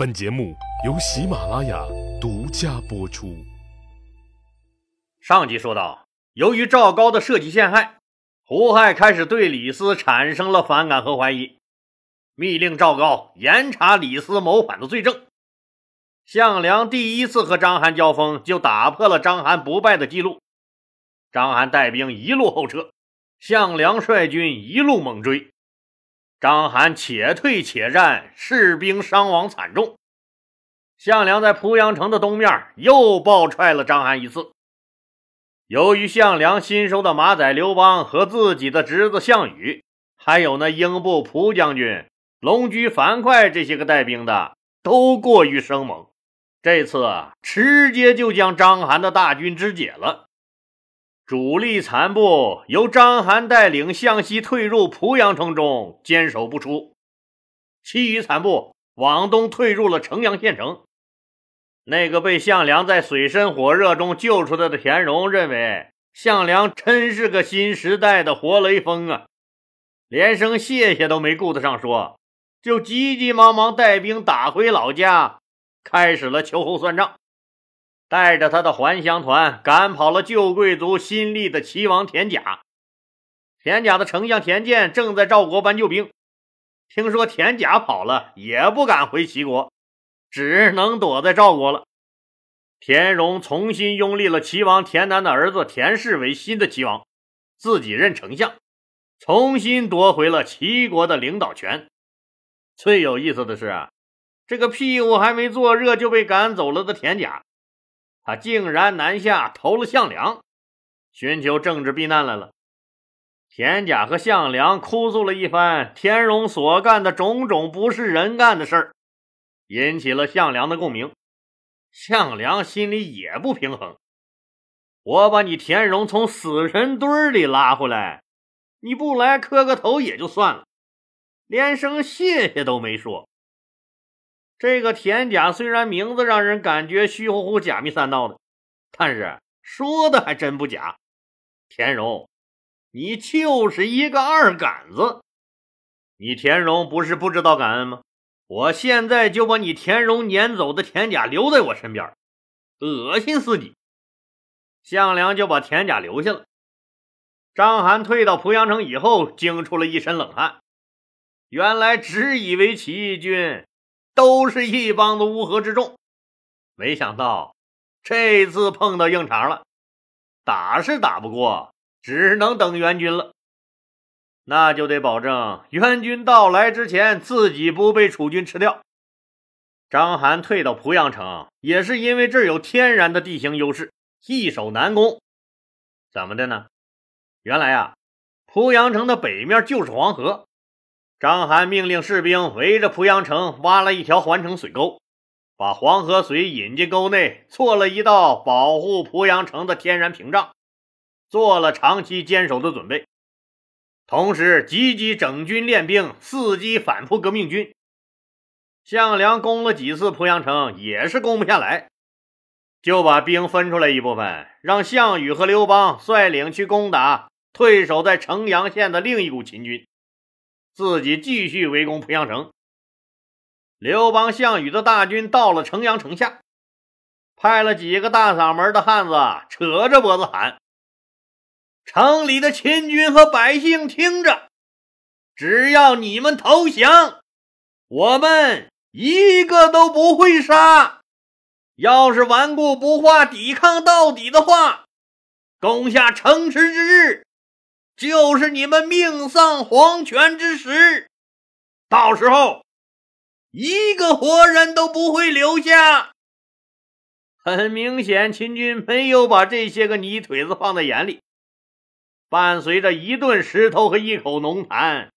本节目由喜马拉雅独家播出。上集说到，由于赵高的设计陷害，胡亥开始对李斯产生了反感和怀疑，密令赵高严查李斯谋反的罪证。项梁第一次和章邯交锋，就打破了章邯不败的记录。章邯带兵一路后撤，项梁率军一路猛追。章邯且退且战，士兵伤亡惨重。项梁在濮阳城的东面又暴踹了章邯一次。由于项梁新收的马仔刘邦和自己的侄子项羽，还有那英布蒲将军、龙驹樊哙这些个带兵的，都过于生猛。这次啊直接就将章邯的大军肢解了，主力残部由章邯带领向西退入濮阳城中坚守不出，其余残部往东退入了城阳县城。那个被项梁在水深火热中救出来的田荣认为项梁真是个新时代的活雷锋啊，连声谢谢都没顾得上说，就急急忙忙带兵打回老家。开始了秋后算账，带着他的还乡团赶跑了旧贵族新立的齐王田甲。田甲的丞相田健正在赵国搬救兵，听说田甲跑了，也不敢回齐国，只能躲在赵国了。田荣重新拥立了齐王田南的儿子田氏为新的齐王，自己任丞相，重新夺回了齐国的领导权。最有意思的是。这个屁股还没坐热就被赶走了的田甲，他竟然南下投了项梁，寻求政治避难来了。田甲和项梁哭诉了一番田荣所干的种种不是人干的事儿，引起了项梁的共鸣。项梁心里也不平衡，我把你田荣从死人堆里拉回来，你不来磕个头也就算了，连声谢谢都没说。这个田甲虽然名字让人感觉虚乎乎、假密三道的，但是说的还真不假。田荣，你就是一个二杆子。你田荣不是不知道感恩吗？我现在就把你田荣撵走的田甲留在我身边，恶心死你！项梁就把田甲留下了。章邯退到濮阳城以后，惊出了一身冷汗。原来只以为起义军。都是一帮子乌合之众，没想到这次碰到硬茬了，打是打不过，只能等援军了。那就得保证援军到来之前自己不被楚军吃掉。章邯退到濮阳城，也是因为这儿有天然的地形优势，易守难攻。怎么的呢？原来啊，濮阳城的北面就是黄河。章邯命令士兵围着濮阳城挖了一条环城水沟，把黄河水引进沟内，做了一道保护濮阳城的天然屏障，做了长期坚守的准备。同时，积极整军练兵，伺机反扑革命军。项梁攻了几次濮阳城，也是攻不下来，就把兵分出来一部分，让项羽和刘邦率领去攻打退守在城阳县的另一股秦军。自己继续围攻濮阳城。刘邦、项羽的大军到了城阳城下，派了几个大嗓门的汉子扯着脖子喊：“城里的秦军和百姓听着，只要你们投降，我们一个都不会杀。要是顽固不化、抵抗到底的话，攻下城池之日。”就是你们命丧黄泉之时，到时候一个活人都不会留下。很明显，秦军没有把这些个泥腿子放在眼里。伴随着一顿石头和一口浓痰，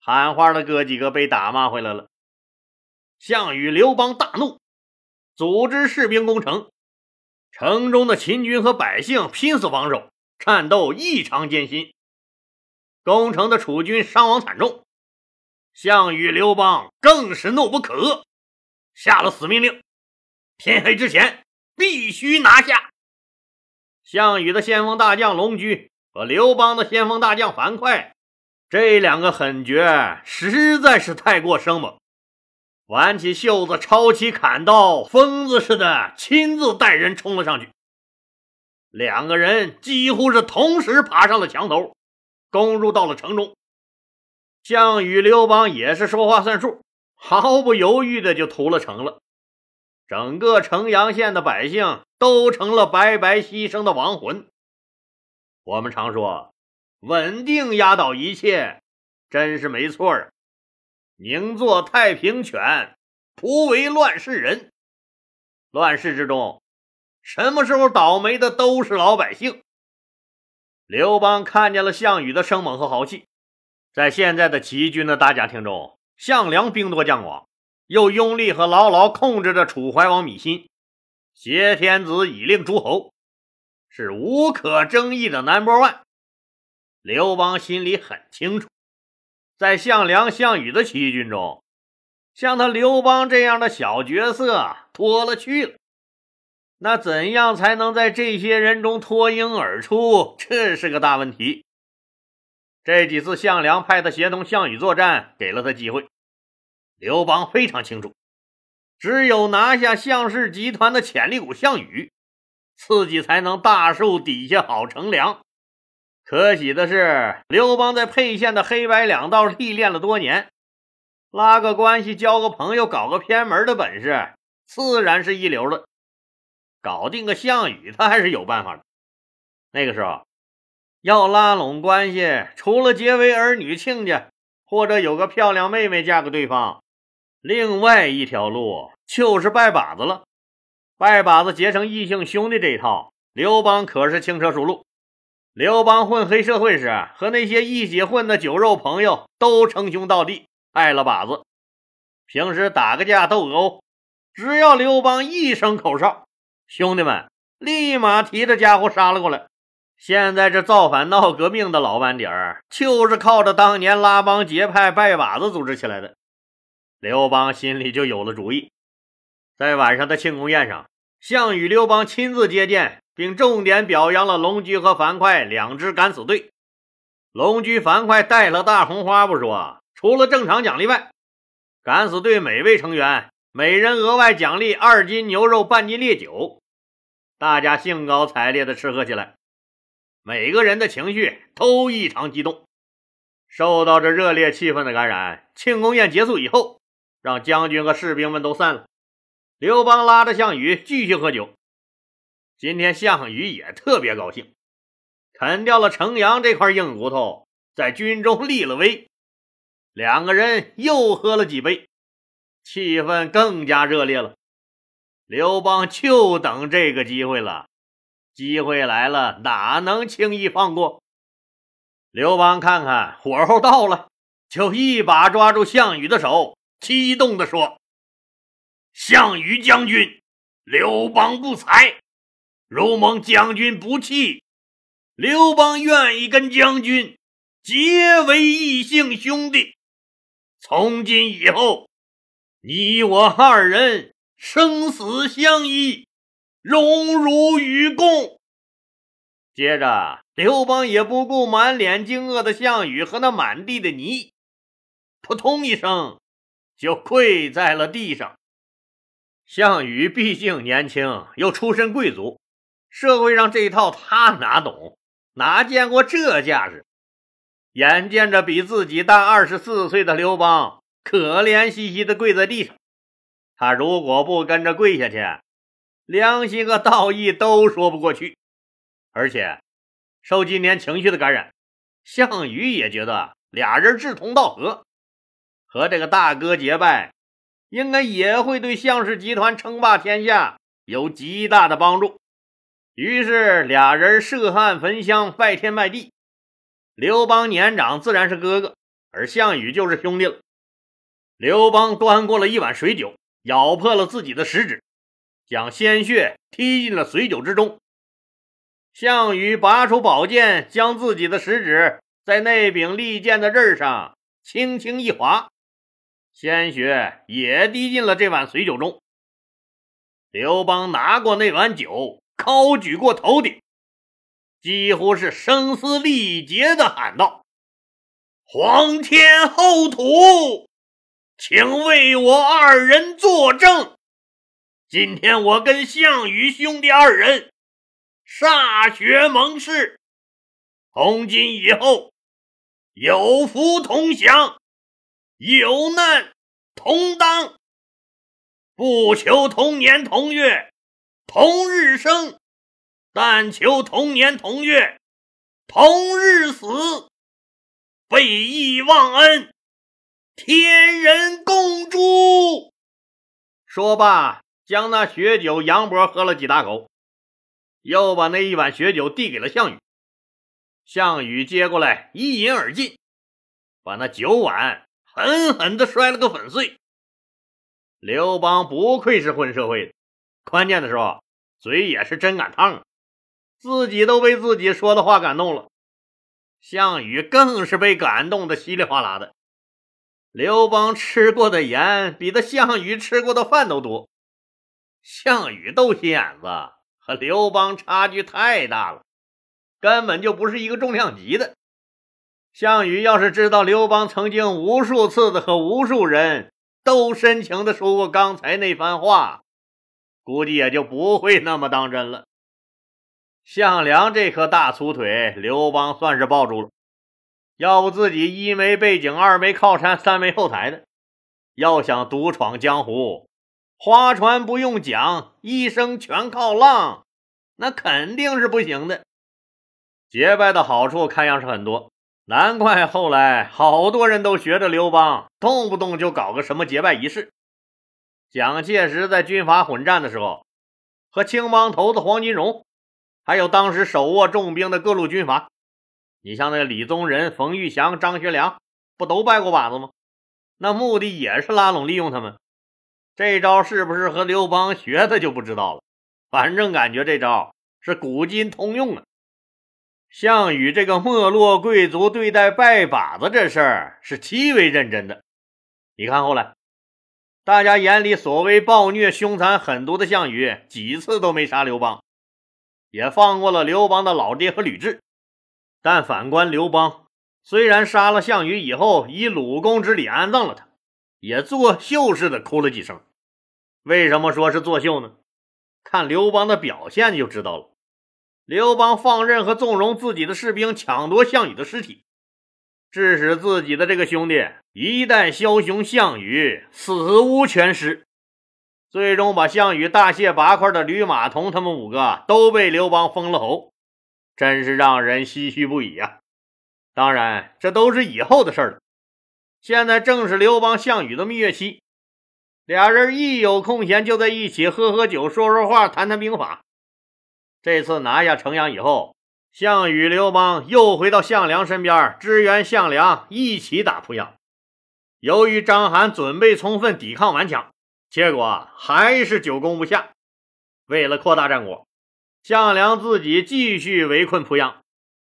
喊话的哥几个被打骂回来了。项羽、刘邦大怒，组织士兵攻城。城中的秦军和百姓拼死防守，战斗异常艰辛。攻城的楚军伤亡惨重，项羽、刘邦更是怒不可遏，下了死命令：天黑之前必须拿下。项羽的先锋大将龙驹和刘邦的先锋大将樊哙，这两个狠角实在是太过生猛，挽起袖子，抄起砍刀，疯子似的亲自带人冲了上去。两个人几乎是同时爬上了墙头，攻入到了城中。项羽、刘邦也是说话算数，毫不犹豫的就屠了城了。整个城阳县的百姓都成了白白牺牲的亡魂。我们常说，稳定压倒一切，真是没错啊！宁做太平犬，不为乱世人。乱世之中，什么时候倒霉的都是老百姓。刘邦看见了项羽的生猛和豪气，在现在的起义军的大家庭中，项梁兵多将广。又拥立和牢牢控制着楚怀王芈心，挟天子以令诸侯，是无可争议的 number one。刘邦心里很清楚，在项梁、项羽的起义军中，像他刘邦这样的小角色多了去了。那怎样才能在这些人中脱颖而出？这是个大问题。这几次项梁派他协同项羽作战，给了他机会。刘邦非常清楚，只有拿下项氏集团的潜力股项羽，自己才能大树底下好乘凉。可喜的是，刘邦在沛县的黑白两道历练了多年，拉个关系、交个朋友、搞个偏门的本事，自然是一流的。搞定个项羽，他还是有办法的。那个时候，要拉拢关系，除了结为儿女亲家，或者有个漂亮妹妹嫁给对方。另外一条路就是拜把子了，拜把子结成异姓兄弟这一套，刘邦可是轻车熟路。刘邦混黑社会时，和那些一起混的酒肉朋友都称兄道弟，拜了把子。平时打个架斗个殴，只要刘邦一声口哨，兄弟们立马提着家伙杀了过来。现在这造反闹革命的老班底儿，就是靠着当年拉帮结派拜把子组织起来的。刘邦心里就有了主意，在晚上的庆功宴上，项羽、刘邦亲自接见，并重点表扬了龙驹和樊哙两支敢死队。龙驹、樊哙带了大红花不说，除了正常奖励外，敢死队每位成员每人额外奖励二斤牛肉、半斤烈酒。大家兴高采烈地吃喝起来，每个人的情绪都异常激动。受到这热烈气氛的感染，庆功宴结束以后。让将军和士兵们都散了。刘邦拉着项羽继续喝酒。今天项羽也特别高兴，啃掉了城阳这块硬骨头，在军中立了威。两个人又喝了几杯，气氛更加热烈了。刘邦就等这个机会了，机会来了，哪能轻易放过？刘邦看看火候到了，就一把抓住项羽的手。激动地说：“项羽将军，刘邦不才，如蒙将军不弃，刘邦愿意跟将军结为异姓兄弟。从今以后，你我二人生死相依，荣辱与共。”接着，刘邦也不顾满脸惊愕的项羽和那满地的泥，扑通一声。就跪在了地上。项羽毕竟年轻，又出身贵族，社会上这一套他哪懂？哪见过这架势？眼见着比自己大二十四岁的刘邦可怜兮兮的跪在地上，他如果不跟着跪下去，良心和道义都说不过去。而且受今年情绪的感染，项羽也觉得俩人志同道合。和这个大哥结拜，应该也会对项氏集团称霸天下有极大的帮助。于是俩人涉汉焚香，拜天拜地。刘邦年长，自然是哥哥，而项羽就是兄弟了。刘邦端过了一碗水酒，咬破了自己的食指，将鲜血踢进了水酒之中。项羽拔出宝剑，将自己的食指在那柄利剑的刃上轻轻一划。鲜血也滴进了这碗水酒中。刘邦拿过那碗酒，高举过头顶，几乎是声嘶力竭地喊道：“皇天厚土，请为我二人作证。今天我跟项羽兄弟二人歃血盟誓，从今以后有福同享，有难同当，不求同年同月同日生，但求同年同月同日死。背义忘恩，天人共诛。说罢，将那血酒杨博喝了几大口，又把那一碗血酒递给了项羽。项羽接过来，一饮而尽，把那酒碗狠狠地摔了个粉碎。刘邦不愧是混社会的，关键的时候嘴也是真敢烫啊，自己都被自己说的话感动了。项羽更是被感动的稀里哗啦的。刘邦吃过的盐比他项羽吃过的饭都多。项羽斗心眼子和刘邦差距太大了，根本就不是一个重量级的。项羽要是知道刘邦曾经无数次的和无数人都深情的说过刚才那番话，估计也就不会那么当真了。项梁这颗大粗腿，刘邦算是抱住了。要不自己一没背景，二没靠山，三没后台的，要想独闯江湖，划船不用桨，一生全靠浪，那肯定是不行的。结拜的好处看样是很多，难怪后来好多人都学着刘邦，动不动就搞个什么结拜仪式。蒋介石在军阀混战的时候，和青帮头子黄金荣。还有当时手握重兵的各路军阀，你像那李宗仁、冯玉祥、张学良，不都拜过把子吗？那目的也是拉拢利用他们。这招是不是和刘邦学的就不知道了。反正感觉这招是古今通用啊。项羽这个没落贵族对待拜把子这事儿是极为认真的。你看后来，大家眼里所谓暴虐、凶残、狠毒的项羽，几次都没杀刘邦。也放过了刘邦的老爹和吕雉，但反观刘邦，虽然杀了项羽以后，以鲁公之礼安葬了他，也作秀似的哭了几声。为什么说是作秀呢？看刘邦的表现就知道了。刘邦放任和纵容自己的士兵抢夺项羽的尸体，致使自己的这个兄弟一代枭雄项羽死无全尸。最终把项羽大卸八块的吕马童他们五个都被刘邦封了侯，真是让人唏嘘不已呀！当然，这都是以后的事了。现在正是刘邦、项羽的蜜月期，俩人一有空闲就在一起喝喝酒、说说话、谈谈兵法。这次拿下城阳以后，项羽、刘邦又回到项梁身边支援项梁，一起打濮阳。由于章邯准备充分抵抗顽强。结果还是久攻不下。为了扩大战果，项梁自己继续围困濮阳，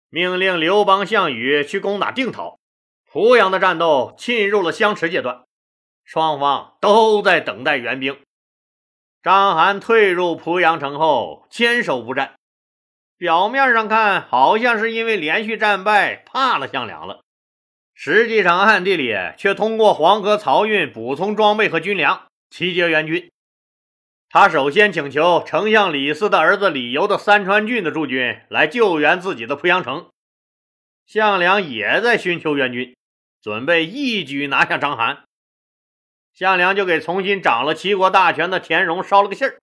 命令刘邦、项羽去攻打定陶。濮阳的战斗进入了相持阶段，双方都在等待援兵。章邯退入濮阳城后，坚守不战。表面上看，好像是因为连续战败怕了项梁了，实际上暗地里却通过黄河漕运补充装备和军粮。集结援军，他首先请求丞相李斯的儿子李由的三川郡的驻军来救援自己的濮阳城。项梁也在寻求援军，准备一举拿下章邯。项梁就给重新掌了齐国大权的田荣捎了个信儿，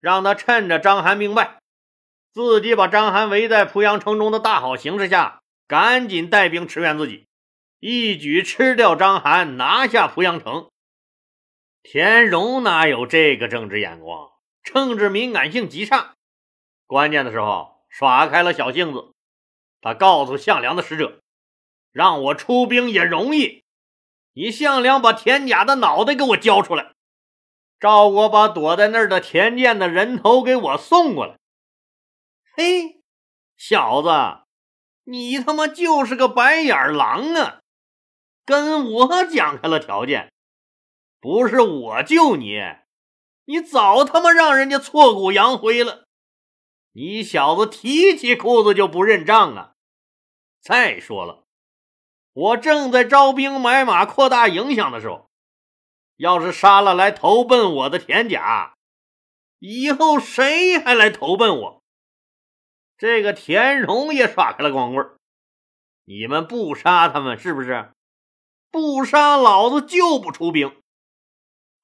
让他趁着章邯兵败，自己把章邯围在濮阳城中的大好形势下，赶紧带兵驰援自己，一举吃掉章邯，拿下濮阳城。田荣哪有这个政治眼光？政治敏感性极差，关键的时候耍开了小性子。他告诉项梁的使者：“让我出兵也容易，你项梁把田甲的脑袋给我交出来，赵国把躲在那儿的田健的人头给我送过来。”嘿，小子，你他妈就是个白眼狼啊！跟我讲开了条件。不是我救你，你早他妈让人家挫骨扬灰了。你小子提起裤子就不认账啊！再说了，我正在招兵买马、扩大影响的时候，要是杀了来投奔我的田甲，以后谁还来投奔我？这个田荣也耍开了光棍你们不杀他们是不是？不杀，老子就不出兵。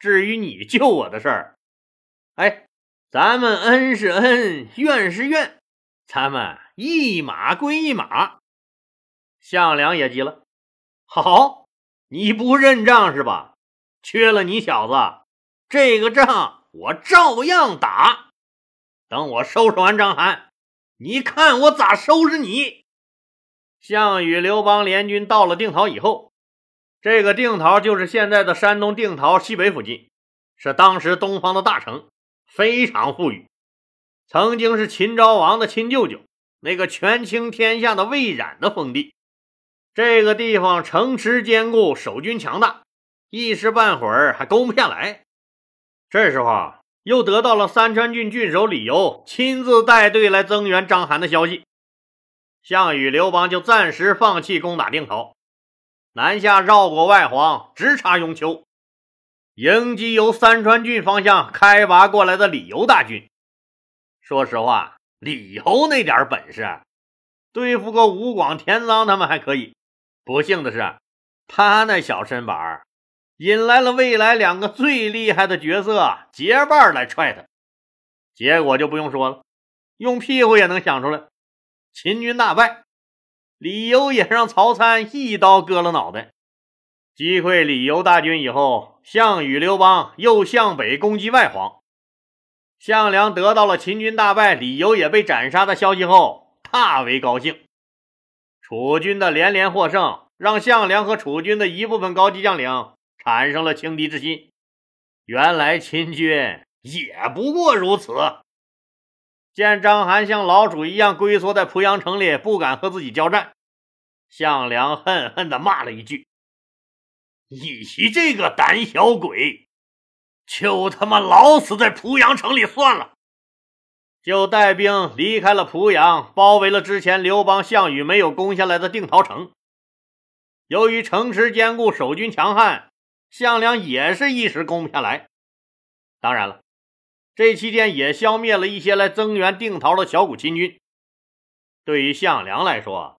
至于你救我的事儿，哎，咱们恩是恩，怨是怨，咱们一码归一码。项梁也急了，好，你不认账是吧？缺了你小子，这个仗我照样打。等我收拾完章邯，你看我咋收拾你！项羽、刘邦联军到了定陶以后，这个定陶就是现在的山东定陶西北附近，是当时东方的大城，非常富裕。曾经是秦昭王的亲舅舅，那个权倾天下的魏冉的封地。这个地方城池坚固，守军强大，一时半会儿还攻不下来。这时候又得到了三川郡郡守李由亲自带队来增援章邯的消息，项羽、刘邦就暂时放弃攻打定陶，南下绕过外黄，直插雍丘，迎击由三川郡方向开拔过来的李由大军。说实话，李由那点本事，对付个吴广、田臧他们还可以。不幸的是，他那小身板引来了未来两个最厉害的角色结伴来踹他，结果就不用说了，用屁股也能想出来，秦军大败，李由也让曹参一刀割了脑袋。击溃李由大军以后，项羽、刘邦又向北攻击外黄。项梁得到了秦军大败、李由也被斩杀的消息后，大为高兴。楚军的连连获胜，让项梁和楚军的一部分高级将领产生了轻敌之心。原来秦军也不过如此。见章邯像老鼠一样龟缩在濮阳城里，不敢和自己交战，项梁恨恨地骂了一句：“你这个胆小鬼，就他妈老死在濮阳城里算了。”就带兵离开了濮阳，包围了之前刘邦、项羽没有攻下来的定陶城。由于城池坚固，守军强悍，项梁也是一时攻不下来。当然了，这期间也消灭了一些来增援定陶的小股秦军。对于项梁来说，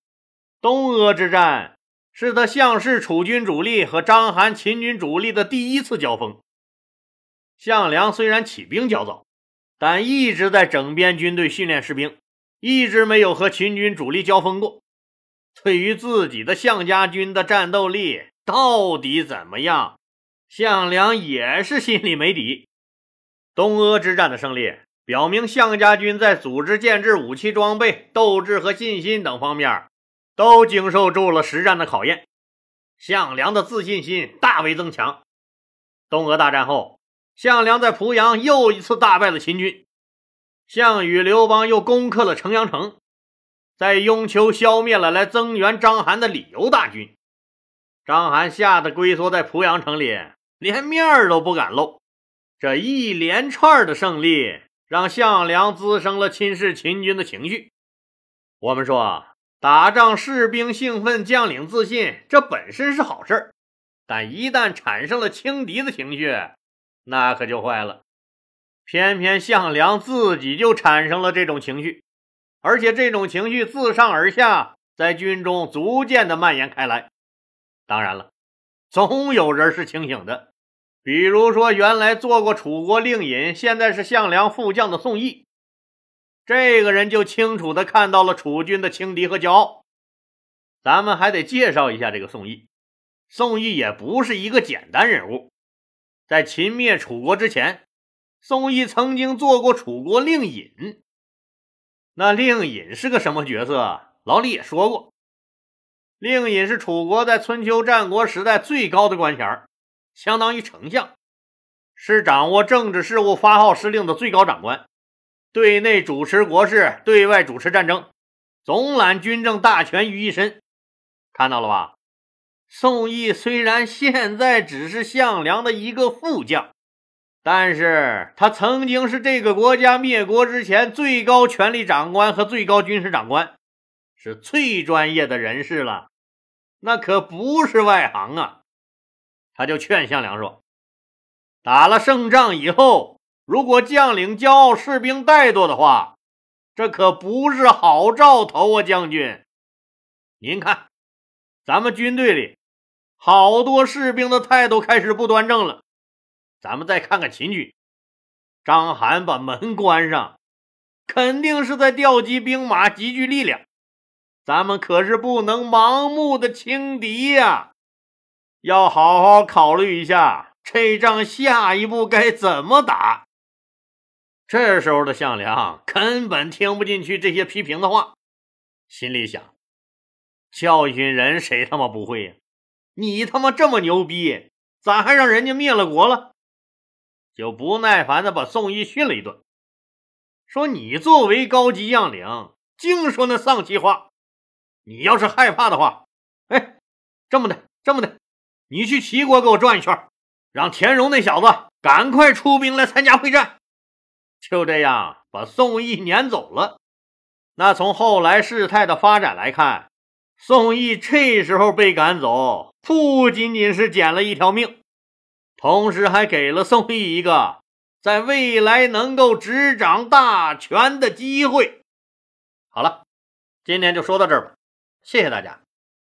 东阿之战是他项氏楚军主力和章邯秦军主力的第一次交锋。项梁虽然起兵较早。但一直在整编军队、训练士兵，一直没有和秦军主力交锋过。对于自己的项家军的战斗力到底怎么样，项梁也是心里没底。东阿之战的胜利，表明项家军在组织建制、武器装备、斗志和信心等方面，都经受住了实战的考验。项梁的自信心大为增强。东阿大战后。项梁在濮阳又一次大败了秦军，项羽、刘邦又攻克了城阳城，在雍丘消灭了来增援章邯的李由大军。章邯吓得龟缩在濮阳城里，连面都不敢露。这一连串的胜利，让项梁滋生了轻视秦军的情绪。我们说，打仗士兵兴奋，将领自信，这本身是好事但一旦产生了轻敌的情绪，那可就坏了，偏偏项梁自己就产生了这种情绪，而且这种情绪自上而下，在军中逐渐的蔓延开来。当然了，总有人是清醒的，比如说原来做过楚国令尹，现在是项梁副将的宋义，这个人就清楚的看到了楚军的轻敌和骄傲。咱们还得介绍一下这个宋义，宋义也不是一个简单人物。在秦灭楚国之前，宋义曾经做过楚国令尹。那令尹是个什么角色？老李也说过，令尹是楚国在春秋战国时代最高的官衔，相当于丞相，是掌握政治事务、发号施令的最高长官，对内主持国事，对外主持战争，总揽军政大权于一身。看到了吧？宋义虽然现在只是项梁的一个副将，但是他曾经是这个国家灭国之前最高权力长官和最高军事长官，是最专业的人士了，那可不是外行啊！他就劝项梁说：“打了胜仗以后，如果将领骄傲，士兵怠惰的话，这可不是好兆头啊，将军。您看，咱们军队里好多士兵的态度开始不端正了。咱们再看看秦军，章邯把门关上，肯定是在调集兵马，集聚力量。咱们可是不能盲目的轻敌呀，要好好考虑一下这仗下一步该怎么打。这时候的项梁根本听不进去这些批评的话，心里想：教训人谁他妈不会呀？你他妈这么牛逼，咋还让人家灭了国了？就不耐烦的把宋义训了一顿，说：“你作为高级将领，净说那丧气话。”你要是害怕的话，哎，这么的，这么的，你去齐国给我转一圈，让田荣那小子赶快出兵来参加会战。就这样把宋义撵走了。那从后来事态的发展来看，宋义这时候被赶走，不仅仅是捡了一条命，同时还给了宋义一个在未来能够执掌大权的机会。好了，今天就说到这儿吧。谢谢大家。